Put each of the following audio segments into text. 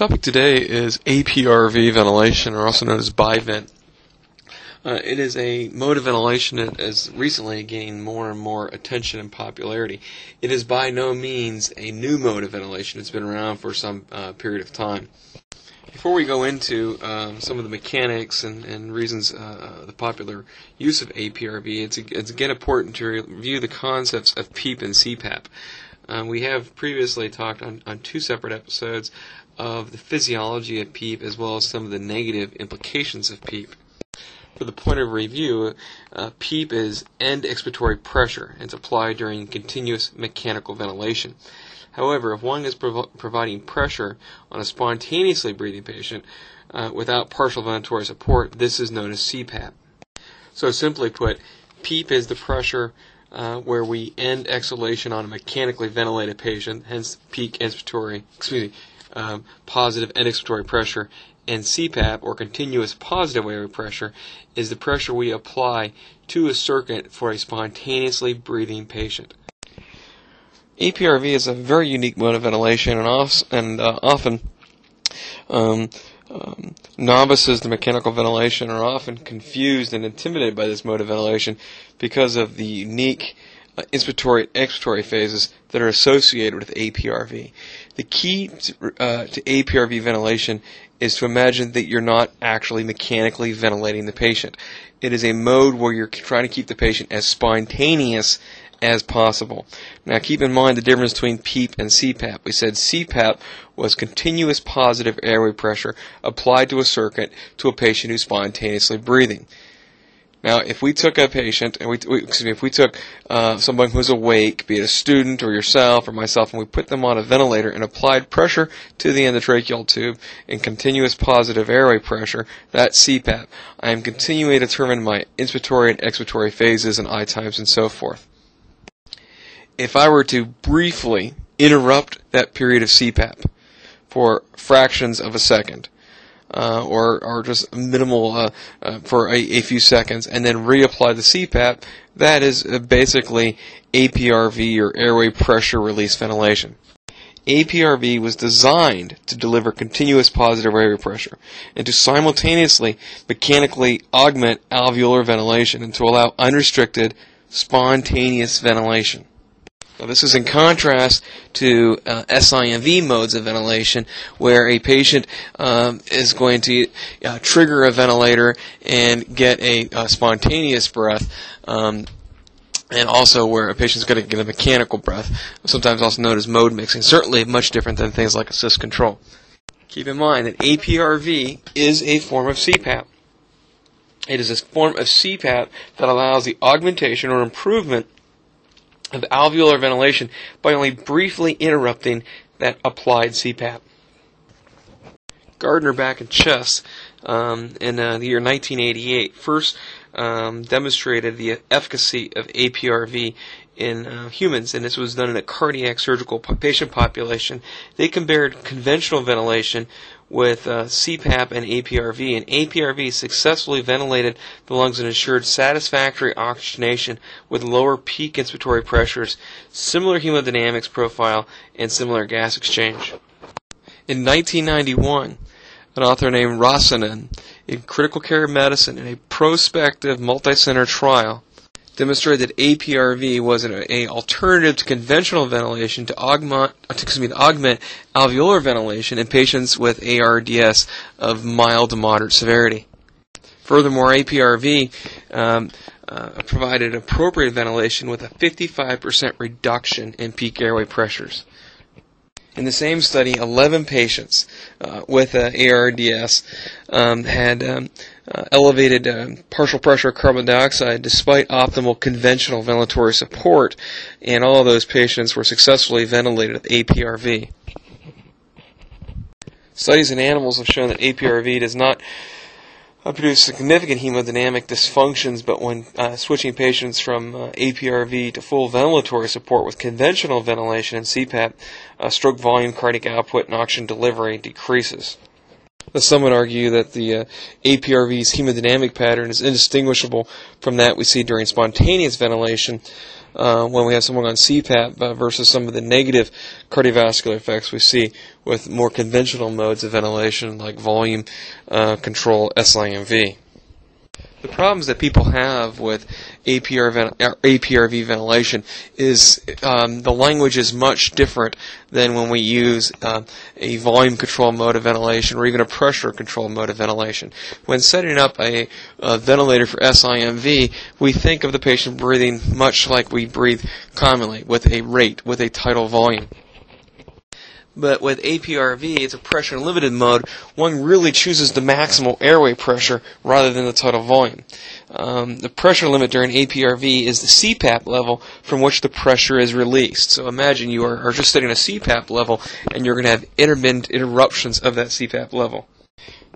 Topic today is APRV ventilation, or also known as bivent. Uh, it is a mode of ventilation that has recently gained more and more attention and popularity. It is by no means a new mode of ventilation. It's been around for some uh, period of time. Before we go into um, some of the mechanics and, and reasons uh, the popular use of APRV, it's, it's again important to review the concepts of PEEP and CPAP. Uh, we have previously talked on, on two separate episodes of the physiology of PEEP as well as some of the negative implications of PEEP. For the point of review, uh, PEEP is end expiratory pressure and it's applied during continuous mechanical ventilation. However, if one is prov- providing pressure on a spontaneously breathing patient uh, without partial ventilatory support, this is known as CPAP. So simply put, PEEP is the pressure uh, where we end exhalation on a mechanically ventilated patient, hence peak inspiratory, excuse me, um, positive end expiratory pressure, and CPAP, or continuous positive airway pressure, is the pressure we apply to a circuit for a spontaneously breathing patient. APRV is a very unique mode of ventilation, and, off, and uh, often um, um, novices to mechanical ventilation are often confused and intimidated by this mode of ventilation because of the unique inspiratory and expiratory phases that are associated with APRV. The key to, uh, to APRV ventilation is to imagine that you're not actually mechanically ventilating the patient. It is a mode where you're trying to keep the patient as spontaneous as possible. Now keep in mind the difference between PEEP and CPAP. We said CPAP was continuous positive airway pressure applied to a circuit to a patient who's spontaneously breathing. Now, if we took a patient, and we, we excuse me, if we took uh, someone who's awake, be it a student or yourself or myself, and we put them on a ventilator and applied pressure to the endotracheal tube in continuous positive airway pressure, that's CPAP. I am continuing to determine my inspiratory and expiratory phases and I times and so forth if I were to briefly interrupt that period of CPAP for fractions of a second, uh, or or just minimal uh, uh, for a, a, few seconds, and then reapply the CPAP, that is uh, basically APRV or airway pressure release ventilation. APRV was designed to deliver continuous positive airway pressure and to simultaneously mechanically augment alveolar ventilation and to allow unrestricted, spontaneous ventilation. Now, this is in contrast to uh, SIMV modes of ventilation, where a patient um, is going to uh, trigger a ventilator and get a, a spontaneous breath. Um, and also where a patient is going to get a mechanical breath, sometimes also known as mode mixing. Certainly much different than things like assist control. Keep in mind that APRV is a form of CPAP. It is a form of CPAP that allows the augmentation or improvement of alveolar ventilation by only briefly interrupting that applied CPAP. Garner back in Chest um, in uh, the year 1988 first um, demonstrated the efficacy of APRV in uh, humans, and this was done in a cardiac surgical patient population. They compared conventional ventilation with uh, CPAP and APRV, and APRV successfully ventilated the lungs and ensured satisfactory oxygenation with lower peak inspiratory pressures, similar hemodynamics profile, and similar gas exchange. In 1991, an author named Räsänen in Critical Care Medicine in a prospective multi-center trial demonstrated that APRV was an a alternative to conventional ventilation to augment, excuse me, to augment alveolar ventilation in patients with ARDS of mild to moderate severity. Furthermore, APRV um, uh, provided appropriate ventilation with a 55% reduction in peak airway pressures. In the same study, 11 patients uh, with uh, ARDS um, had um, uh, elevated uh, partial pressure of carbon dioxide despite optimal conventional ventilatory support, and all of those patients were successfully ventilated with APRV. Studies in animals have shown that APRV does not uh, produce significant hemodynamic dysfunctions, but when uh, switching patients from uh, APRV to full ventilatory support with conventional ventilation and CPAP, uh, stroke volume, cardiac output, and oxygen delivery decreases. Some would argue that the uh, APRV's hemodynamic pattern is indistinguishable from that we see during spontaneous ventilation, uh, when we have someone on CPAP uh, versus some of the negative cardiovascular effects we see with more conventional modes of ventilation like volume uh, control SIMV. The problems that people have with APR ven- APRV ventilation is um, the language is much different than when we use uh, a volume control mode of ventilation or even a pressure control mode of ventilation. When setting up a, a ventilator for SIMV, we think of the patient breathing much like we breathe commonly, with a rate, with a tidal volume. But with APRV, it's a pressure limited mode. One really chooses the maximal airway pressure rather than the total volume. Um, the pressure limit during APRV is the CPAP level from which the pressure is released. So imagine you are, are just setting a CPAP level and you're going to have intermittent interruptions of that CPAP level.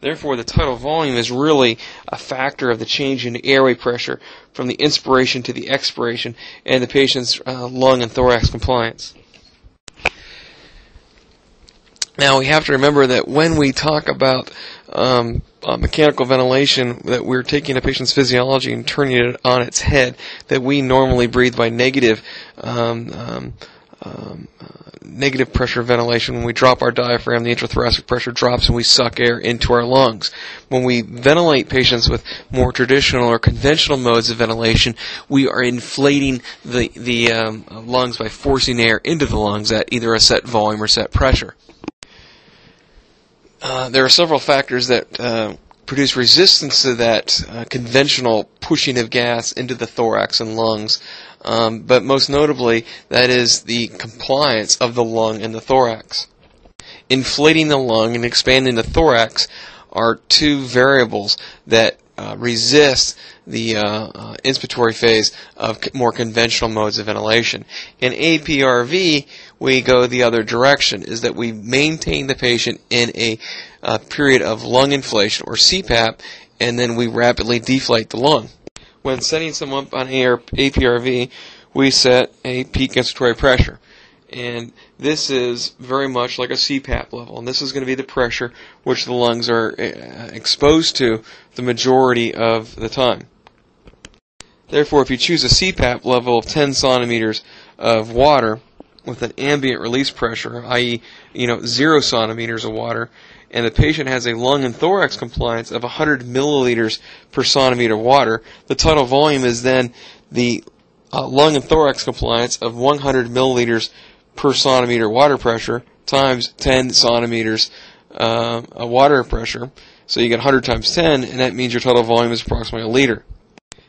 Therefore, the tidal volume is really a factor of the change in airway pressure from the inspiration to the expiration and the patient's uh, lung and thorax compliance. Now we have to remember that when we talk about um, uh, mechanical ventilation, that we're taking a patient's physiology and turning it on its head. That we normally breathe by negative. Um, um, um, uh, negative pressure ventilation. When we drop our diaphragm, the intrathoracic pressure drops and we suck air into our lungs. When we ventilate patients with more traditional or conventional modes of ventilation, we are inflating the, the um, lungs by forcing air into the lungs at either a set volume or set pressure. Uh, there are several factors that uh, produce resistance to that uh, conventional pushing of gas into the thorax and lungs. Um, but most notably, that is the compliance of the lung and the thorax. Inflating the lung and expanding the thorax are two variables that uh, resist the uh, uh, inspiratory phase of more conventional modes of ventilation. In APRV, we go the other direction, is that we maintain the patient in a uh, period of lung inflation, or CPAP, and then we rapidly deflate the lung. When setting someone up on APRV, we set a peak inspiratory pressure. And this is very much like a CPAP level. And this is going to be the pressure which the lungs are uh, exposed to the majority of the time. Therefore, if you choose a CPAP level of 10 centimeters of water with an ambient release pressure, i.e., you know, zero centimeters of water, and the patient has a lung and thorax compliance of 100 milliliters per centimeter of water, the total volume is then the uh, lung and thorax compliance of 100 milliliters per centimeter water pressure times 10 centimeters uh, water pressure. So you get 100 times 10, and that means your total volume is approximately a liter.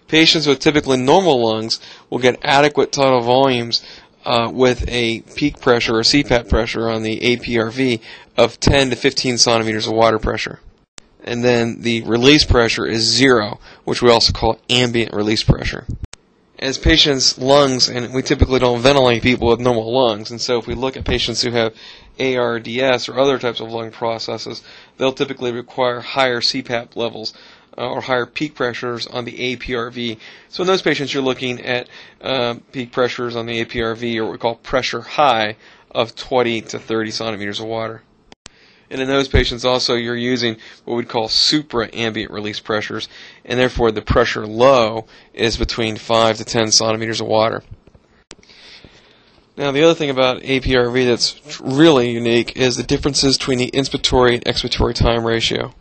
Patients with typically normal lungs will get adequate tidal volumes uh, with a peak pressure or CPAP pressure on the APRV of 10 to 15 centimeters of water pressure. And then the release pressure is zero, which we also call ambient release pressure. As patients' lungs, and we typically don't ventilate people with normal lungs, and so if we look at patients who have ARDS or other types of lung processes, they'll typically require higher CPAP levels uh, or higher peak pressures on the APRV. So in those patients, you're looking at uh, peak pressures on the APRV, or what we call pressure high, of 20 to 30 centimeters of water. And in those patients also you're using what we'd call supra-ambient release pressures, and therefore the pressure low is between 5 to 10 centimeters of water. Now, the other thing about APRV that's really unique is the differences between the inspiratory and expiratory time ratio.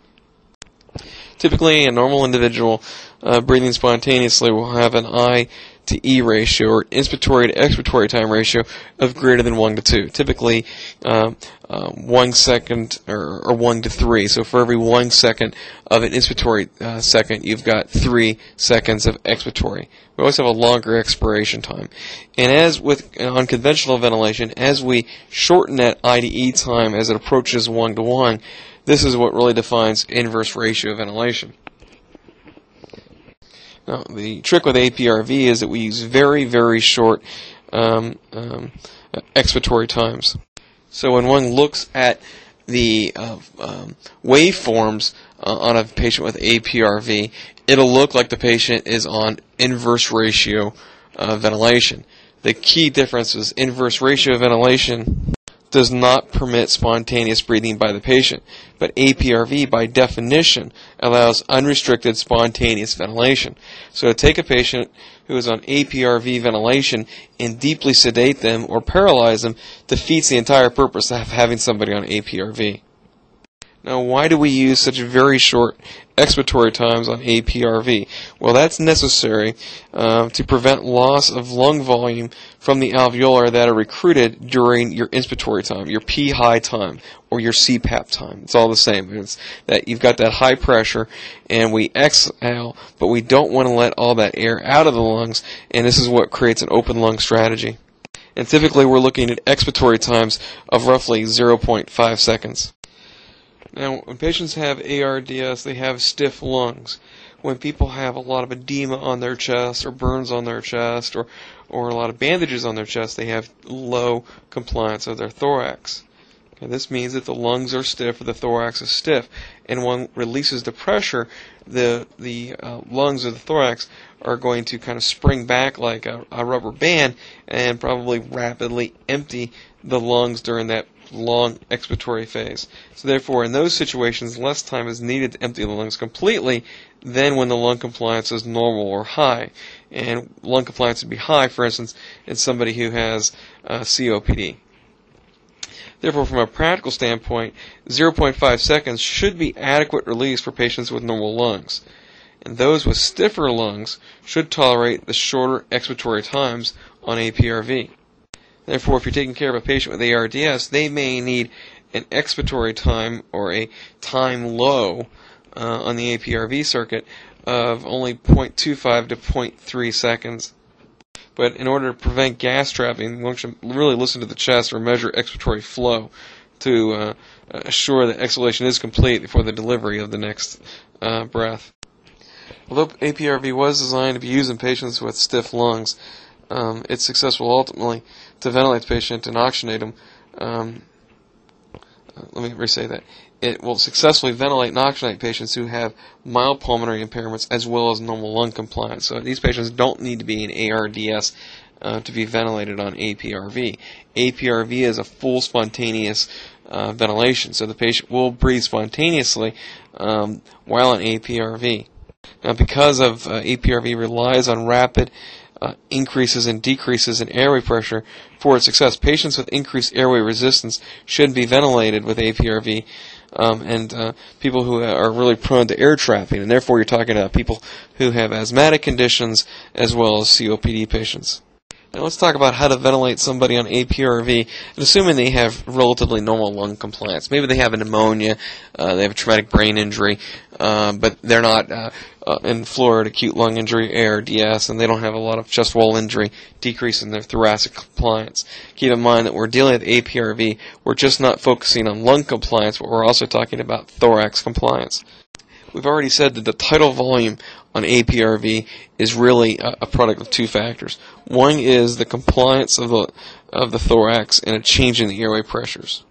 Typically, a normal individual uh, breathing spontaneously will have an I to E ratio or inspiratory to expiratory time ratio of greater than 1 to 2. Typically, um, uh, 1 second or, or, 1 to 3. So for every 1 second of an inspiratory uh, second, you've got 3 seconds of expiratory. We always have a longer expiration time. And as with on conventional ventilation, as we shorten that I to E time as it approaches 1 to 1, this is what really defines inverse ratio ventilation. Now, the trick with APRV is that we use very, very short um, um, expiratory times. So when one looks at the uh, um, waveforms uh, on a patient with APRV, it'll look like the patient is on inverse ratio uh, ventilation. The key difference is inverse ratio ventilation does not permit spontaneous breathing by the patient, but APRV by definition allows unrestricted spontaneous ventilation. So to take a patient who is on APRV ventilation and deeply sedate them or paralyze them defeats the entire purpose of having somebody on APRV. Now, why do we use such very short expiratory times on APRV? Well, that's necessary uh, to prevent loss of lung volume from the alveolar that are recruited during your inspiratory time, your P high time, or your CPAP time. It's all the same. It's that you've got that high pressure, and we exhale, but we don't want to let all that air out of the lungs, and this is what creates an open lung strategy. And typically, we're looking at expiratory times of roughly 0.5 seconds. Now, when patients have ARDS, they have stiff lungs. When people have a lot of edema on their chest or burns on their chest or, or a lot of bandages on their chest, they have low compliance of their thorax. Okay, this means that the lungs are stiff or the thorax is stiff. And when releases the pressure, the, the uh, lungs or the thorax are going to kind of spring back like a, a rubber band and probably rapidly empty the lungs during that long expiratory phase. So therefore, in those situations, less time is needed to empty the lungs completely than when the lung compliance is normal or high. And lung compliance would be high, for instance, in somebody who has uh, COPD. Therefore, from a practical standpoint, 0.5 seconds should be adequate release for patients with normal lungs. And those with stiffer lungs should tolerate the shorter expiratory times on APRV. Therefore, if you're taking care of a patient with ARDS, they may need an expiratory time or a time low uh, on the APRV circuit of only 0.25 to 0.3 seconds. But in order to prevent gas trapping, one should really listen to the chest or measure expiratory flow to uh, assure that exhalation is complete before the delivery of the next uh, breath. Although APRV was designed to be used in patients with stiff lungs, um, it's successful ultimately to ventilate the patient and oxygenate them. Um, let me re-say that. It will successfully ventilate and oxygenate patients who have mild pulmonary impairments as well as normal lung compliance. So these patients don't need to be in ARDS uh, to be ventilated on APRV. APRV is a full spontaneous uh, ventilation, so the patient will breathe spontaneously um, while on APRV. Now, because of uh, APRV relies on rapid uh, increases and decreases in airway pressure for its success. Patients with increased airway resistance should be ventilated with APRV, um, and uh, people who are really prone to air trapping, and therefore you're talking about people who have asthmatic conditions as well as COPD patients. Now let's talk about how to ventilate somebody on APRV, and assuming they have relatively normal lung compliance. Maybe they have a pneumonia, uh, they have a traumatic brain injury, uh, but they're not uh, in Florida acute lung injury, ARDS, and they don't have a lot of chest wall injury, decrease in their thoracic compliance. Keep in mind that we're dealing with APRV. We're just not focusing on lung compliance, but we're also talking about thorax compliance. We've already said that the tidal volume on APRV is really a, a, product of two factors. One is the compliance of the of the thorax and a change in the airway pressures.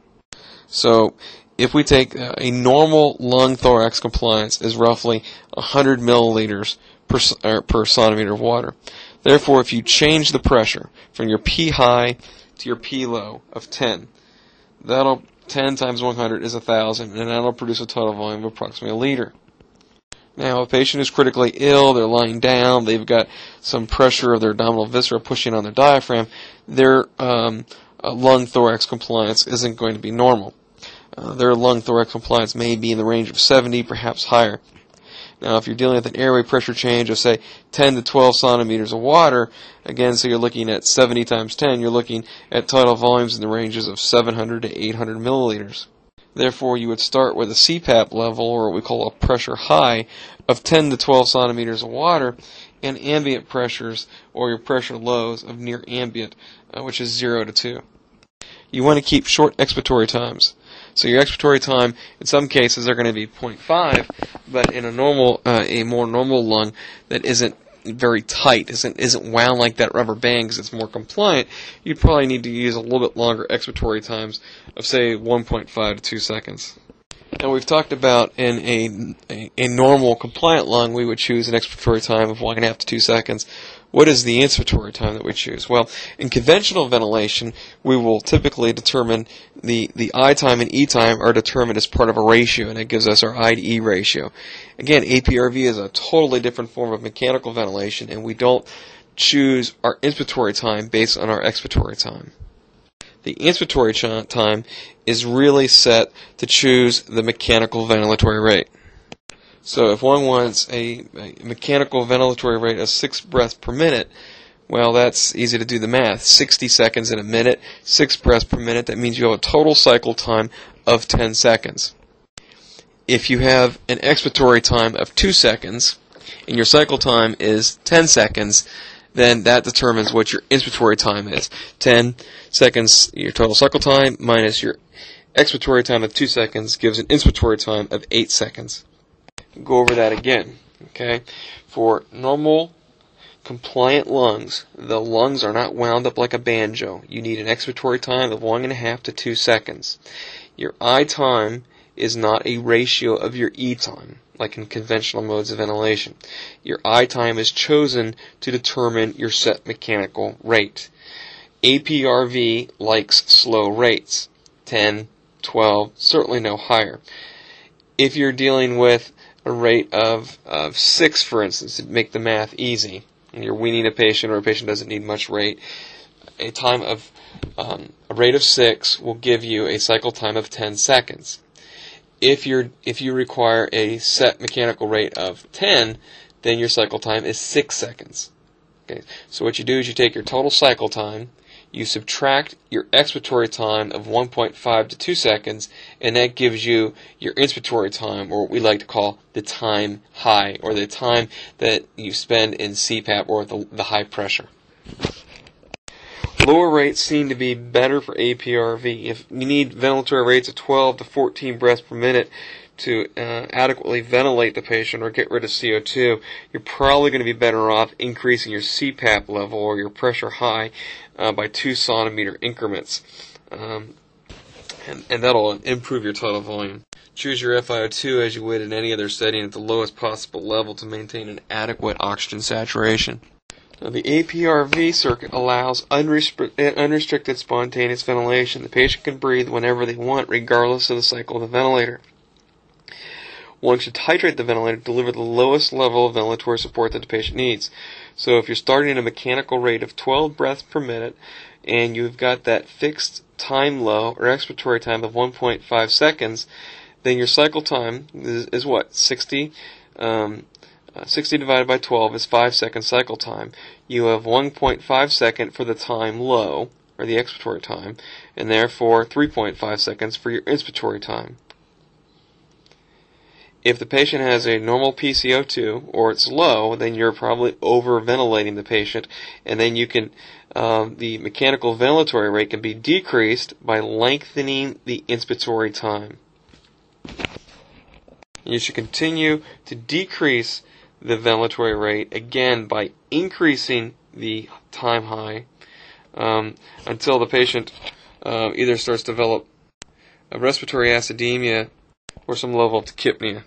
So, if we take uh, a normal lung thorax compliance is roughly 100 milliliters per per centimeter of water. Therefore, if you change the pressure from your P high to your P low of 10, that'll 10 times 100 is 1,000, and that'll produce a total volume of approximately a liter. Now, a patient is critically ill, they're lying down, they've got some pressure of their abdominal viscera pushing on their diaphragm, their um, uh, lung thorax compliance isn't going to be normal. Uh, their lung thorax compliance may be in the range of 70, perhaps higher. Now, if you're dealing with an airway pressure change of, say, 10 to 12 centimeters of water, again, so you're looking at 70 times 10, you're looking at tidal volumes in the ranges of 700 to 800 milliliters. Therefore, you would start with a CPAP level, or what we call a pressure high, of 10 to 12 centimeters of water, and ambient pressures, or your pressure lows, of near ambient, uh, which is 0 to 2. You want to keep short expiratory times. So your expiratory time, in some cases, are going to be 0.5, but in a normal, uh, a more normal lung that isn't very tight, isn't isn't wound like that rubber band because it's more compliant, you'd probably need to use a little bit longer expiratory times of say 1.5 to 2 seconds. Now we've talked about in a, a, a normal compliant lung, we would choose an expiratory time of one and a half to two seconds. What is the inspiratory time that we choose? Well, in conventional ventilation, we will typically determine the, the I time and E time are determined as part of a ratio, and it gives us our I to E ratio. Again, APRV is a totally different form of mechanical ventilation, and we don't choose our inspiratory time based on our expiratory time. The inspiratory time is really set to choose the mechanical ventilatory rate. So if one wants a, a mechanical ventilatory rate of six breaths per minute, well, that's easy to do the math. 60 seconds in a minute, six breaths per minute, that means you have a total cycle time of 10 seconds. If you have an expiratory time of 2 seconds, and your cycle time is 10 seconds, then that determines what your inspiratory time is. 10 seconds, your total cycle time, minus your expiratory time of 2 seconds gives an inspiratory time of 8 seconds go over that again. Okay? For normal compliant lungs, the lungs are not wound up like a banjo. You need an expiratory time of one and a half to two seconds. Your I time is not a ratio of your E time, like in conventional modes of ventilation. Your I time is chosen to determine your set mechanical rate. APRV likes slow rates 10, 12, certainly no higher. If you're dealing with a rate of, of 6, for instance, to make the math easy, and you're weaning a patient or a patient doesn't need much rate, a time of um, a rate of 6 will give you a cycle time of 10 seconds. If you're if you require a set mechanical rate of 10, then your cycle time is 6 seconds. Okay. So what you do is you take your total cycle time you subtract your expiratory time of 1.5 to 2 seconds, and that gives you your inspiratory time, or what we like to call the time high, or the time that you spend in CPAP or the, the high pressure. Lower rates seem to be better for APRV. If you need ventilatory rates of 12 to 14 breaths per minute, to uh, adequately ventilate the patient or get rid of CO2, you're probably going to be better off increasing your CPAP level or your pressure high uh, by two centimeter increments. Um, and, and that'll improve your total volume. Choose your FiO2 as you would in any other setting at the lowest possible level to maintain an adequate oxygen saturation. Now, the APRV circuit allows unrestricted, unrestricted spontaneous ventilation. The patient can breathe whenever they want, regardless of the cycle of the ventilator. One should titrate the ventilator to deliver the lowest level of ventilatory support that the patient needs. So if you're starting at a mechanical rate of 12 breaths per minute and you've got that fixed time low or expiratory time of 1.5 seconds, then your cycle time is, is what? 60? Um, uh, 60 divided by 12 is 5 second cycle time. You have 1.5 second for the time low, or the expiratory time, and therefore 3.5 seconds for your inspiratory time. If the patient has a normal PCO2 or it's low, then you're probably overventilating the patient, and then you can um, the mechanical ventilatory rate can be decreased by lengthening the inspiratory time. You should continue to decrease the ventilatory rate again by increasing the time high um, until the patient uh, either starts to develop respiratory acidemia or some level of tachypnea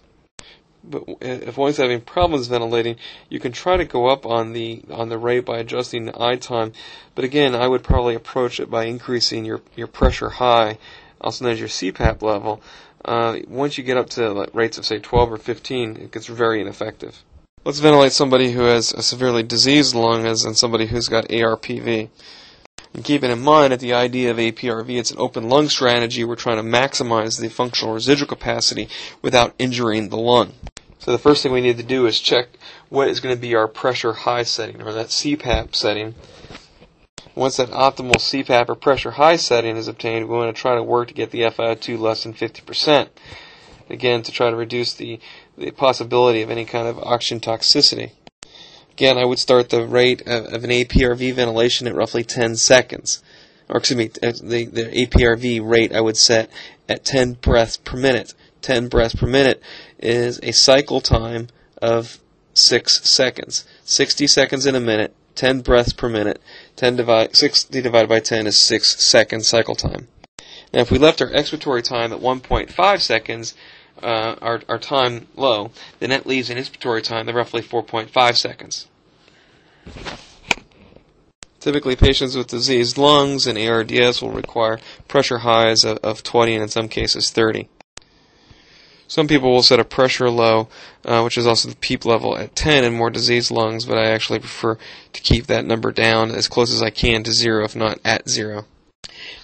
but if one's having problems ventilating, you can try to go up on the on the rate by adjusting the I time. But again, I would probably approach it by increasing your your pressure high, also known as your CPAP level. Uh, once you get up to like, rates of say 12 or 15, it gets very ineffective. Let's ventilate somebody who has a severely diseased lung as and somebody who's got ARPV. And keeping in mind that the idea of APRV, it's an open lung strategy. We're trying to maximize the functional residual capacity without injuring the lung. So the first thing we need to do is check what is going to be our pressure high setting or that CPAP setting. Once that optimal CPAP or pressure high setting is obtained, we want to try to work to get the FiO2 less than 50%. Again, to try to reduce the, the possibility of any kind of oxygen toxicity. Again, I would start the rate of, of an APRV ventilation at roughly 10 seconds. Or excuse me, the, the APRV rate I would set at 10 breaths per minute. 10 breaths per minute is a cycle time of 6 seconds. 60 seconds in a minute, 10 breaths per minute. 10 divide, 60 divided by 10 is 6 second cycle time. Now, if we left our expiratory time at 1.5 seconds, uh, our, our time low, then that leaves an inspiratory time of roughly 4.5 seconds. Typically, patients with diseased lungs and ARDS will require pressure highs of, of 20 and in some cases 30. Some people will set a pressure low, uh, which is also the PEEP level, at 10 in more diseased lungs, but I actually prefer to keep that number down as close as I can to zero, if not at zero.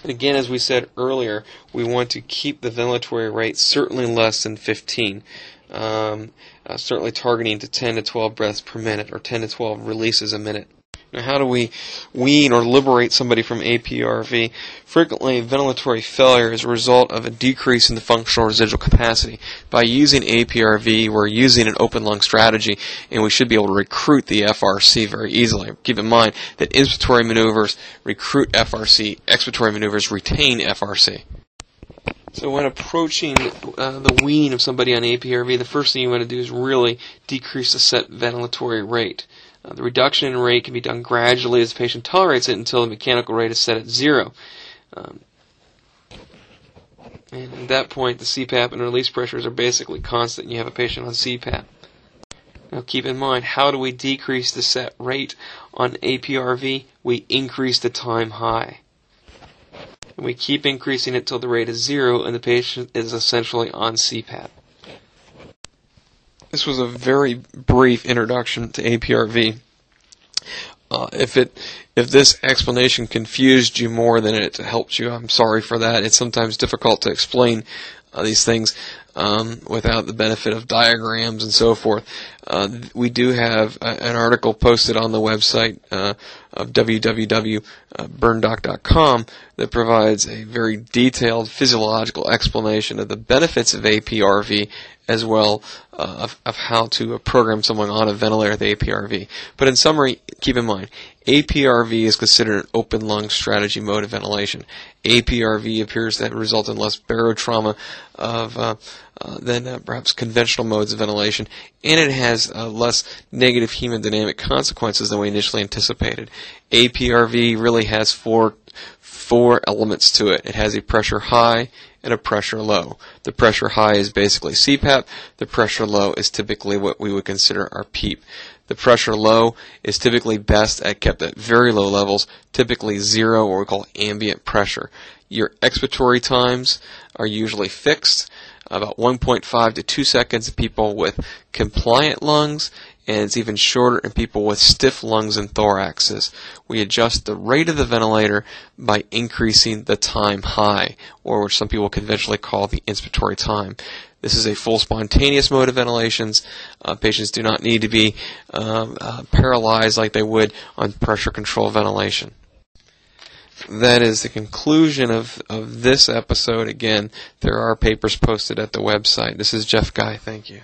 And again, as we said earlier, we want to keep the ventilatory rate certainly less than 15. Um, uh, certainly targeting to 10 to 12 breaths per minute or 10 to 12 releases a minute. Now, how do we wean or liberate somebody from APRV? Frequently, ventilatory failure is a result of a decrease in the functional residual capacity. By using APRV, we're using an open lung strategy, and we should be able to recruit the FRC very easily. Keep in mind that inspiratory maneuvers recruit FRC, expiratory maneuvers retain FRC. So when approaching uh, the wean of somebody on APRV, the first thing you want to do is really decrease the set ventilatory rate. Uh, the reduction in rate can be done gradually as the patient tolerates it until the mechanical rate is set at zero. Um, and at that point, the CPAP and release pressures are basically constant. And you have a patient on CPAP. Now keep in mind, how do we decrease the set rate on APRV? We increase the time high. And we keep increasing it till the rate is zero and the patient is essentially on CPAP. This was a very brief introduction to APRV. Uh, if it if this explanation confused you more than it helped you, I'm sorry for that. It's sometimes difficult to explain uh, these things um, without the benefit of diagrams and so forth. Uh, we do have a, an article posted on the website uh, of www.burndoc.com that provides a very detailed physiological explanation of the benefits of APRV as well uh, of, of how to program someone on a ventilator with APRV. But in summary, keep in mind, APRV is considered an open lung strategy mode of ventilation. APRV appears to result in less barotrauma of uh, uh, than uh, perhaps conventional modes of ventilation, and it has uh, less negative hemodynamic consequences than we initially anticipated. APRV really has four four elements to it. It has a pressure high and a pressure low. The pressure high is basically CPAP. The pressure low is typically what we would consider our PEEP. The pressure low is typically best at kept at very low levels, typically zero, or we call ambient pressure. Your expiratory times are usually fixed, about 1.5 to 2 seconds in people with compliant lungs, and it's even shorter in people with stiff lungs and thoraxes. We adjust the rate of the ventilator by increasing the time high, or which some people conventionally call the inspiratory time. This is a full spontaneous mode of ventilations. Uh, patients do not need to be um, uh, paralyzed like they would on pressure control ventilation. That is the conclusion of, of this episode. Again, there are papers posted at the website. This is Jeff Guy. Thank you.